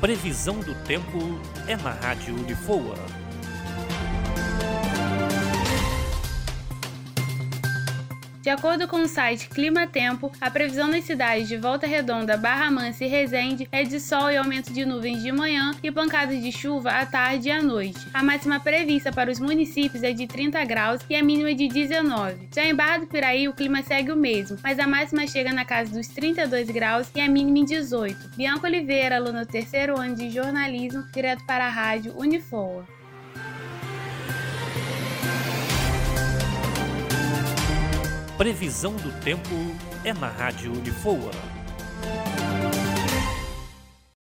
Previsão do tempo é na Rádio Unifoa. De acordo com o site Clima Tempo, a previsão nas cidades de Volta Redonda, Barra Mansa e Resende é de sol e aumento de nuvens de manhã e pancadas de chuva à tarde e à noite. A máxima prevista para os municípios é de 30 graus e a mínima de 19. Já em Barra do Piraí, o clima segue o mesmo, mas a máxima chega na casa dos 32 graus e a mínima em 18. Bianca Oliveira, aluna do terceiro ano de jornalismo, direto para a rádio Unifoa. Previsão do tempo é na Rádio Unifoa.